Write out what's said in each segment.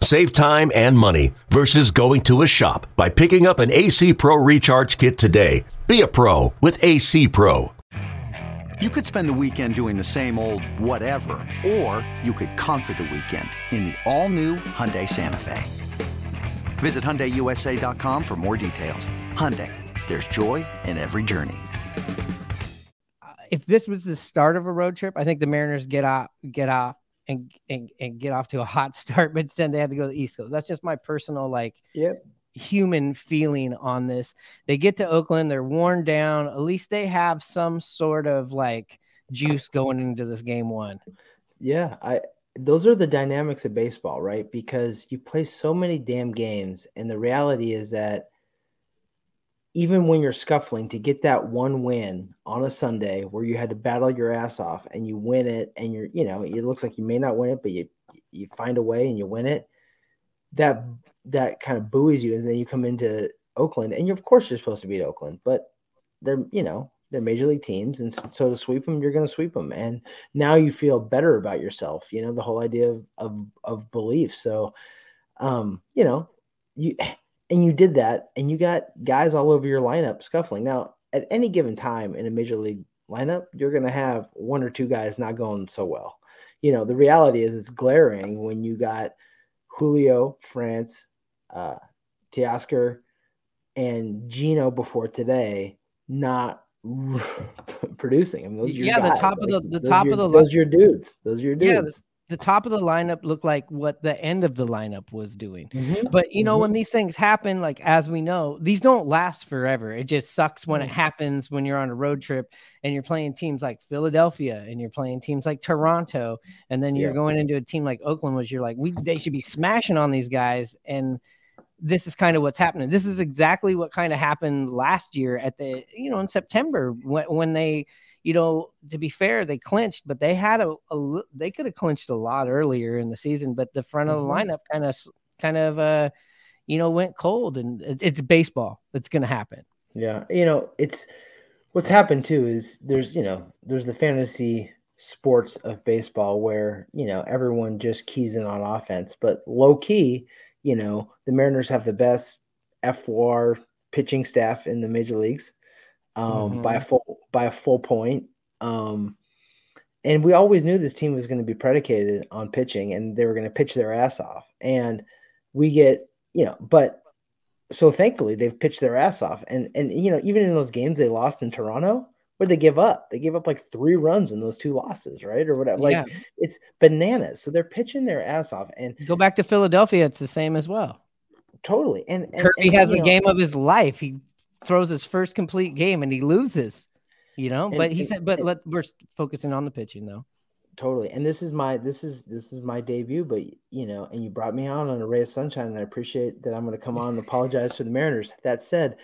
Save time and money versus going to a shop by picking up an AC Pro Recharge Kit today. Be a pro with AC Pro. You could spend the weekend doing the same old whatever, or you could conquer the weekend in the all-new Hyundai Santa Fe. Visit HyundaiUSA.com for more details. Hyundai, there's joy in every journey. If this was the start of a road trip, I think the Mariners get off, get off, and and, and get off to a hot start, but instead they had to go to the East Coast. That's just my personal like yep. human feeling on this. They get to Oakland, they're worn down. At least they have some sort of like juice going into this game one. Yeah, I those are the dynamics of baseball, right? Because you play so many damn games, and the reality is that even when you're scuffling to get that one win on a Sunday where you had to battle your ass off and you win it, and you're, you know, it looks like you may not win it, but you you find a way and you win it. That that kind of buoys you, and then you come into Oakland, and of course you're supposed to beat Oakland, but they're you know they're major league teams, and so to sweep them, you're going to sweep them, and now you feel better about yourself. You know the whole idea of of, of belief. So, um, you know, you and you did that, and you got guys all over your lineup scuffling. Now, at any given time in a major league lineup, you're going to have one or two guys not going so well. You know, the reality is it's glaring when you got Julio, France, uh, Teoscar, and Geno before today not producing. I mean, those are yeah, guys. the top like, of the the top your, of the those are your dudes. Those are your dudes. The, top of the lineup looked like what the end of the lineup was doing. Mm-hmm. But you know, mm-hmm. when these things happen, like as we know, these don't last forever. It just sucks when mm-hmm. it happens when you're on a road trip and you're playing teams like Philadelphia and you're playing teams like Toronto, and then you're yeah. going into a team like Oakland, which you're like, we they should be smashing on these guys and this is kind of what's happening. This is exactly what kind of happened last year at the, you know, in September when, when they, you know, to be fair, they clinched, but they had a, a they could have clinched a lot earlier in the season, but the front of the Mm-hmm. lineup kind of, kind of, uh, you know, went cold and it, it's baseball. It's going to happen. Yeah. You know, it's what's happened too is there's, you know, there's the fantasy sports of baseball where, you know, everyone just keys in on offense, but low key, you know, the Mariners have the best F4 pitching staff in the major leagues um, mm-hmm. by a full by a full point. Um, and we always knew this team was going to be predicated on pitching, and they were going to pitch their ass off. And we get, you know, but so thankfully they've pitched their ass off. And and you know, even in those games they lost in Toronto, where they give up, they gave up like three runs in those two losses, right? Or whatever. Like Yeah. it's bananas. So they're pitching their ass off, and Go back to Philadelphia. It's the same as well. totally. And, and Kirby and, has the know, game of his life. He throws his first complete game and he loses. You know, And- but he and- said, but and- let we're focusing on the pitching though. totally and this is my this is this is my debut but you know and you brought me on on a ray of sunshine and i appreciate that i'm going to come on and apologize for the mariners that said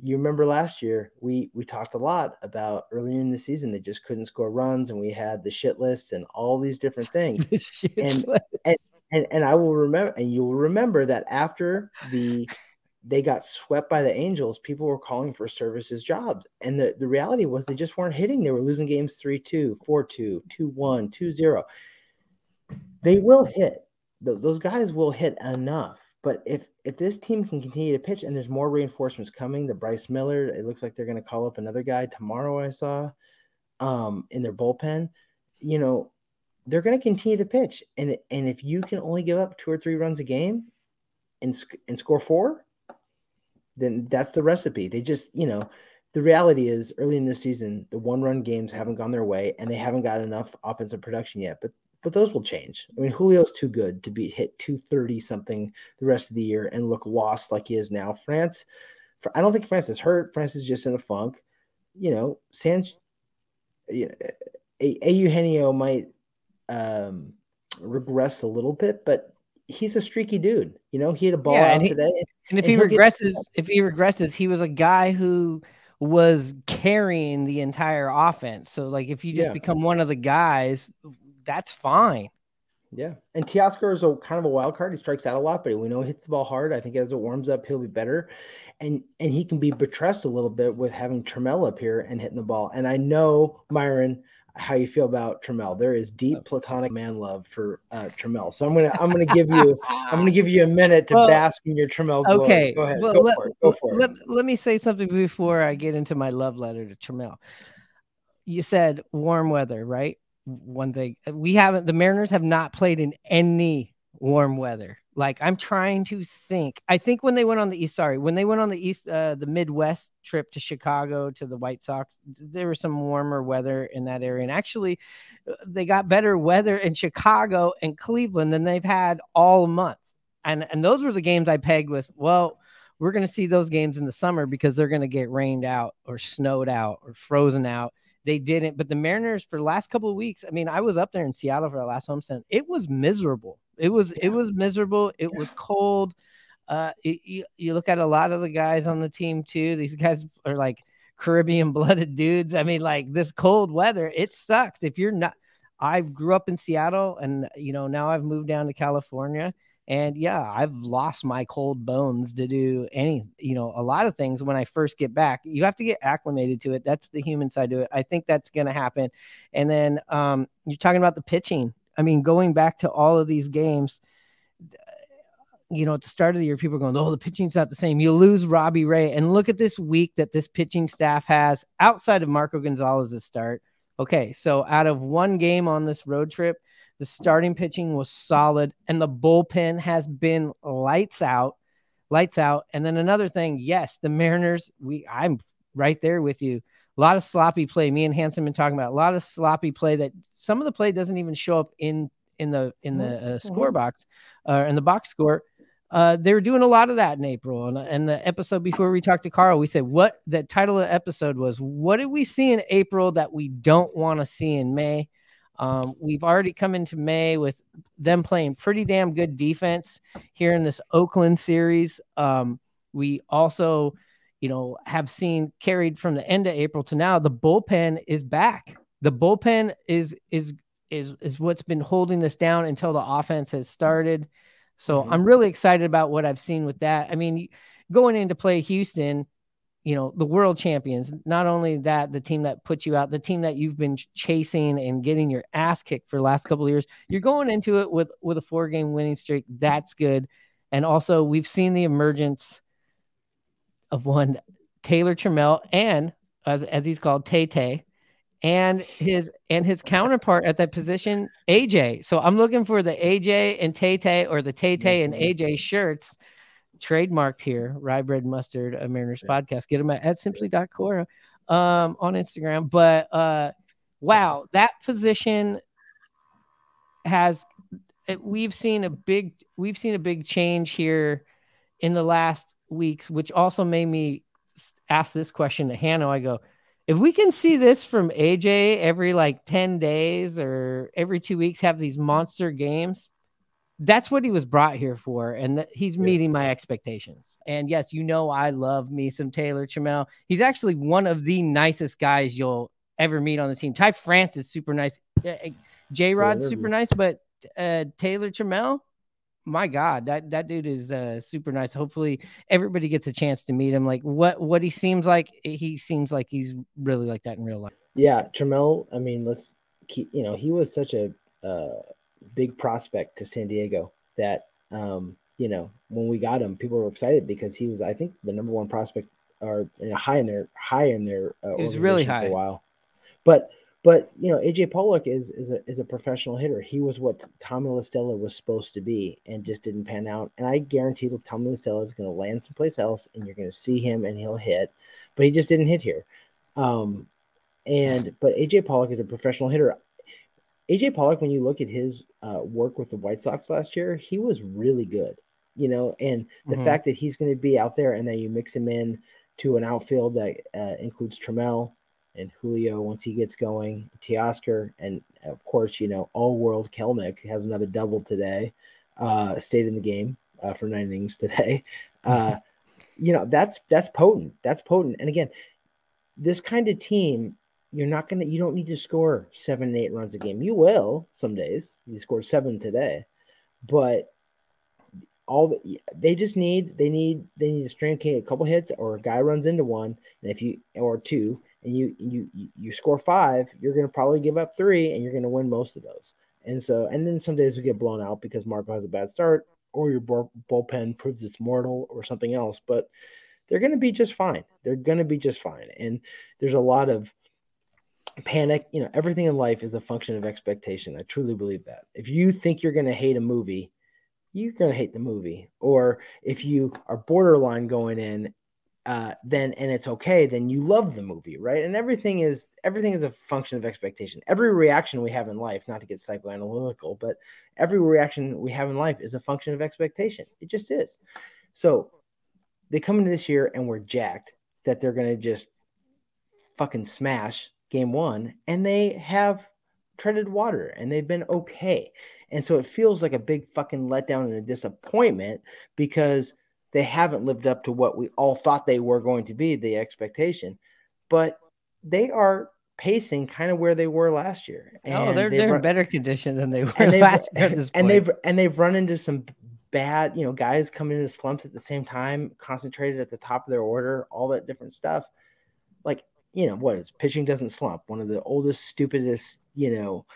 you remember last year we we talked a lot about earlier in the season they just couldn't score runs and we had the shit list and all these different things Shit. And- and and i will remember and you'll remember that after the they got swept by the angels people were calling for Servais's jobs. And the, the reality was they just weren't hitting. They were losing games 3-2 4-2 2-1 2-0 they will hit. Th- those guys will hit enough. But if if this team can continue to pitch and there's more reinforcements coming the bryce miller it looks like they're going to call up another guy tomorrow i saw um in their bullpen you know they're going to continue to pitch. And and if you can only give up two or three runs a game and and score four then that's the recipe. They just you know the reality is early in the season the one run games haven't gone their way and they haven't got enough offensive production yet but but those will change. I mean julio's too good to be hit 230 something the rest of the year and look lost like he is now. France i don't think france is hurt. France is just in a funk. You know san you know, A- A- Eugenio might um, regress a little bit, but he's a streaky dude. You know, he had a ball Yeah, out and he- today. And if And he he'll get- regresses, if he regresses, he was a guy who was carrying the entire offense. So like if you just yeah. become one of the guys, that's fine. Yeah, and Teoscar is a kind of a wild card. He strikes out a lot, but we know he hits the ball hard. I think as it warms up, he'll be better, and and he can be buttressed a little bit with having Trammell up here and hitting the ball. And I know Myron, how you feel about Trammell. There is deep platonic man love for uh, Trammell. So I'm gonna I'm gonna give you I'm gonna give you a minute to well, bask in your Trammell. Glory. Okay, go ahead. Well, go let, for it. Go for let, it. Let me say something before I get into my love letter to Trammell. You said warm weather, right? one thing we haven't the Mariners have not played in any warm weather. Like I'm trying to think. I think when they went on the east, sorry, when they went on the east, uh, the Midwest trip to Chicago to the White Sox, there was some warmer weather in that area, and actually, uh, they got better weather in Chicago and Cleveland than they've had all month. And and those were the games I pegged with. Well, we're going to see those games in the summer because they're going to get rained out or snowed out or frozen out they didn't. But the Mariners for the last couple of weeks, I mean, I was up there in Seattle for the last homestand. It was miserable. It was yeah. it was miserable. It yeah. was cold. Uh, it, you, you look at a lot of the guys on the team too. These guys are like Caribbean blooded dudes. I mean, like this cold weather, it sucks. If you're not, I grew up in Seattle, and you know now I've moved down to California and yeah, I've lost my cold bones to do any, you know, a lot of things when I first get back. You have to get acclimated to it. That's the human side to it. I think that's going to happen. And then um, you're talking about the pitching. I mean, going back to all of these games, you know, at the start of the year, people are going, oh, the pitching's not the same. You lose Robbie Ray. And look at this week that this pitching staff has outside of Marco Gonzales's start. Okay. So out of one game on this road trip, the starting pitching was solid, and the bullpen has been lights out, lights out. And then another thing, yes, the Mariners. We, I'm right there with you. A lot of sloppy play. Me and Hanson been talking about a lot of sloppy play that some of the play doesn't even show up in in the in the uh, mm-hmm. score box or uh, in the box score. Uh, they were doing a lot of that in April. And, and the episode before we talked to Carl, we said, What the title of the episode was, What did we see in April that we don't want to see in May? Um, we've already come into May with them playing pretty damn good defense here in this Oakland series. Um, we also, you know, have seen carried from the end of April to now. The bullpen is back. The bullpen is is is is what's been holding this down until the offense has started. So mm-hmm. I'm really excited about what I've seen with that. I mean, going into play Houston, you know the world champions not only that the team that put you out the team that you've been chasing and getting your ass kicked for the last couple of years you're going into it with with a four game winning streak that's good and also we've seen the emergence of one taylor trammell and as, as he's called tay tay and his and his counterpart at that position aj so i'm looking for the aj and tay tay or the tay tay and aj shirts trademarked here, Rye Bread Mustard, a Mariners yeah. podcast. Get them at, at simply.cora um, on Instagram. But uh, wow, that position has we've seen a big we've seen a big change here in the last weeks, which also made me ask this question to Hannah. I go, if we can see this from AJ every like 10 days or every two weeks, have these monster games, that's what he was brought here for, and he's meeting my expectations. And yes, you know I love me some Taylor Trammell. He's actually one of the nicest guys you'll ever meet on the team. Ty France is super nice. J Rod super nice, but uh, Taylor Trammell, my God, that that dude is uh, super nice. Hopefully, everybody gets a chance to meet him. Like what what he seems like, he seems like he's really like that in real life. Yeah, Trammell. I mean, let's keep. You know, he was such a. Uh, big prospect to San Diego that um, you know when we got him, people were excited because he was, I think, the number one prospect or you know, high in their high in their. Uh, it was really high for a while, but but you know AJ Pollock is is a is a professional hitter. He was what Tommy La Stella was supposed to be, and just didn't pan out. And I guarantee that Tommy La Stella is going to land someplace else, and you're going to see him, and he'll hit. But he just didn't hit here. Um, and but AJ Pollock is a professional hitter. AJ Pollock, when you look at his uh, work with the White Sox last year, he was really good. You know, and the mm-hmm. fact that he's going to be out there and then you mix him in to an outfield that uh, includes Trammell and Julio once he gets going, Teoscar, and of course, you know, all world Kelenic has another double today, uh, stayed in the game uh, for nine innings today. Uh, you know, that's that's potent. That's potent. And again, this kind of team, you're not gonna you don't need to score seven and eight runs a game. You will some days. You scored seven today, but all the, they just need they need they need to string a couple hits or a guy runs into one and if you or two and you you you score five you're going to probably give up three and you're going to win most of those. And so and then some days you get blown out because marco has a bad start or your bullpen proves it's mortal or something else but they're going to be just fine. They're going to be just fine. And there's a lot of panic you know everything in life is a function of expectation. I truly believe that. If you think you're going to hate a movie you're going to hate the movie. Or if you are borderline going in, uh, then and it's okay, then you love the movie, right? And everything is everything is a function of expectation. Every reaction we have in life, not to get psychoanalytical, but every reaction we have in life is a function of expectation. It just is. So they come into this year and we're jacked that they're to just fucking smash game one, and they have treaded water and they've been okay. And so it feels like a big fucking letdown and a disappointment because they haven't lived up to what we all thought they were going to be, the expectation. But they are pacing kind of where they were last year. oh, they're they're run, in better condition than they were and last year. and they've and they've run into some bad, you know, guys coming into slumps at the same time, concentrated at the top of their order, all that different stuff. Like, you know, what is pitching doesn't slump, one of the oldest, stupidest, you know,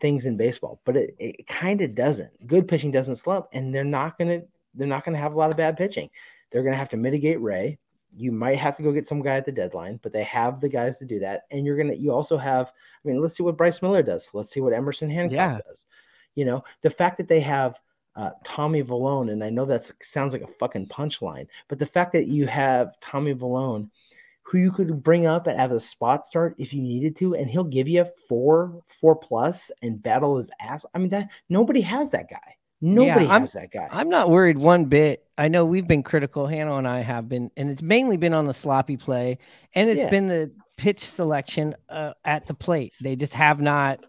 things in baseball, but it, it kind of doesn't. Good pitching doesn't slump, and they're not gonna they're not gonna have a lot of bad pitching. They're gonna have to mitigate Ray. You might have to go get some guy at the deadline, but they have the guys to do that. And you're gonna you also have. I mean, let's see what Bryce Miller does. Let's see what Emerson Hancock yeah. does. You know, the fact that they have uh, Tommy Milone, and I know that sounds like a fucking punchline, but the fact that you have Tommy Milone – who you could bring up and have a spot start if you needed to, and he'll give you four, four plus and battle his ass. I mean, that nobody has that guy. Nobody yeah, has that guy. I'm not worried one bit. I know we've been critical, Hannah and I have been, and it's mainly been on the sloppy play, and it's yeah. been the pitch selection uh, at the plate. They just have not.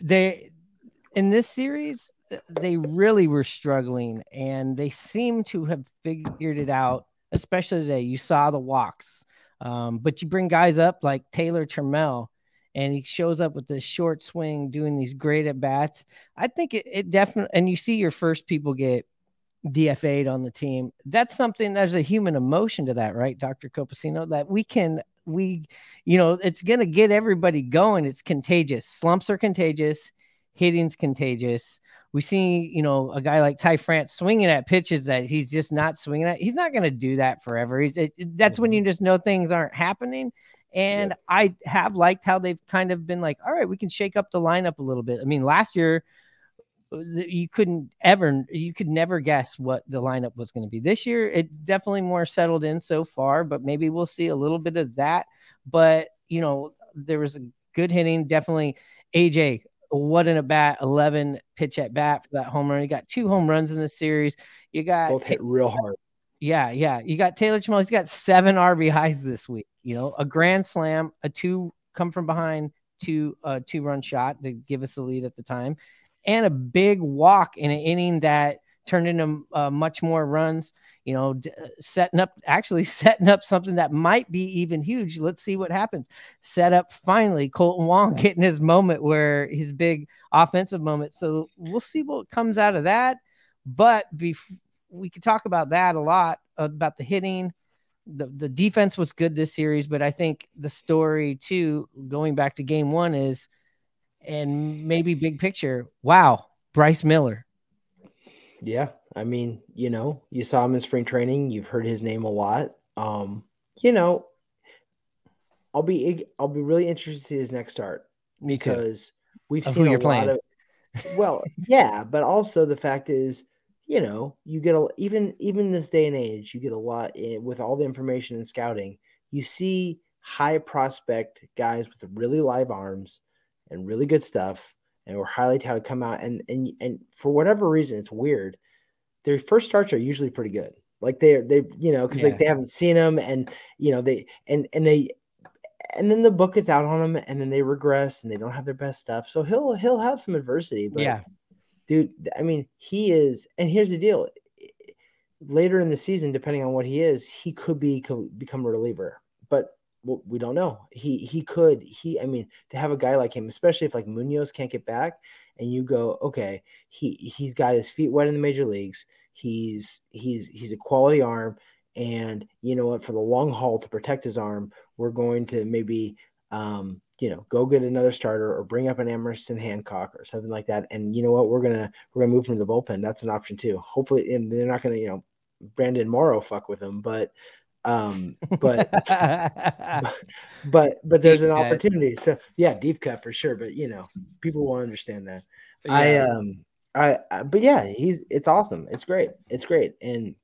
They in this series, they really were struggling, and they seem to have figured it out. Especially today, you saw the walks um, but you bring guys up like Taylor Trammell, and he shows up with this short swing, doing these great at bats. I think it, it definitely, and you see your first people get DFA'd on the team. That's something. There's a human emotion to that, right, Doctor Copacino? That we can, we, you know, it's gonna get everybody going. It's contagious. Slumps are contagious. Hitting's contagious we see, you know, a guy like Ty France swinging at pitches that he's just not swinging at. He's not going to do that forever. He's, it, that's mm-hmm. when you mm-hmm. just know things aren't happening. And yep. I have liked how they've kind of been like, all right, we can shake up the lineup a little bit. I mean, last year uh, you couldn't ever, you could never guess what the lineup was going to be. This year, it's definitely more settled in so far, but maybe we'll see a little bit of that. But you know, there was a good hitting, definitely. AJ, what in a bat 11 pitch at bat for that home run. You got two home runs in the series. You got both hit real hard. Yeah, yeah. You got Taylor Trammell. He's got seven RBIs this week. You know, a grand slam, a two come from behind, two uh two run shot to give us the lead at the time, and a big walk in an inning that turned into uh, much more runs you know, d- setting up actually setting up something that might be even huge. Let's see what happens. Set up finally Kolten Wong getting his moment where his big offensive moment. So we'll see what comes out of that. But bef- we could talk about that a lot about the hitting. The, the defense was good this series, but I think the story too, going back to game one, is and maybe big picture. Wow, Bryce Miller. Yeah, I mean, you know, you saw him in spring training. You've heard his name a lot. Um, you know, I'll be I'll be really interested to see his next start Me because too. we've of seen a lot of. Well, yeah, but also the fact is, you know, you get a even even this day and age, you get a lot in, with all the information and scouting. You see high prospect guys with really live arms and really good stuff, and we're highly touted come out and and and for whatever reason, it's weird their first starts are usually pretty good. Like they they you know because yeah. like they haven't seen them and you know they and and they and then the book is out on them and then they regress and they don't have their best stuff. So he'll he'll have some adversity. But yeah, dude, I mean he is. And here's the deal: later in the season, depending on what he is, he could be become a reliever. But we don't know. He he could he I mean to have a guy like him, especially if like Munoz can't get back, and you go okay, he he's got his feet wet in the major leagues. He's he's he's a quality arm, and you know what? For the long haul to protect his arm, we're going to maybe um, you know go get another starter or bring up an Emerson Hancock or something like that. And you know what? We're gonna we're gonna move from the bullpen. That's an option too. Hopefully, and they're not gonna you know Brandon Morrow fuck with him, but um, but, but but there's deep an cut. opportunity. So yeah, deep cut for sure. But you know, people will understand that. Yeah. I um I, I but yeah, he's it's awesome. It's great. It's great. And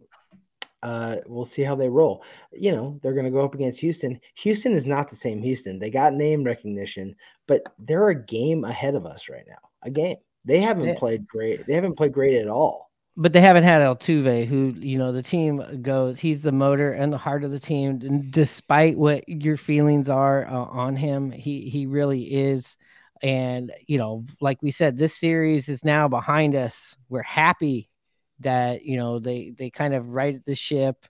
uh we'll see how they roll. You know, they're gonna go up against Houston. Houston is not the same Houston. They got name recognition, but they're a game ahead of us right now. A game. They haven't yeah. played great. They haven't played great at all but they haven't had Altuve, who you know the team goes. He's the motor and the heart of the team. And despite what your feelings are uh, on him, he he really is. And you know, like we said, this series is now behind us. We're happy that you know they they kind of righted the ship.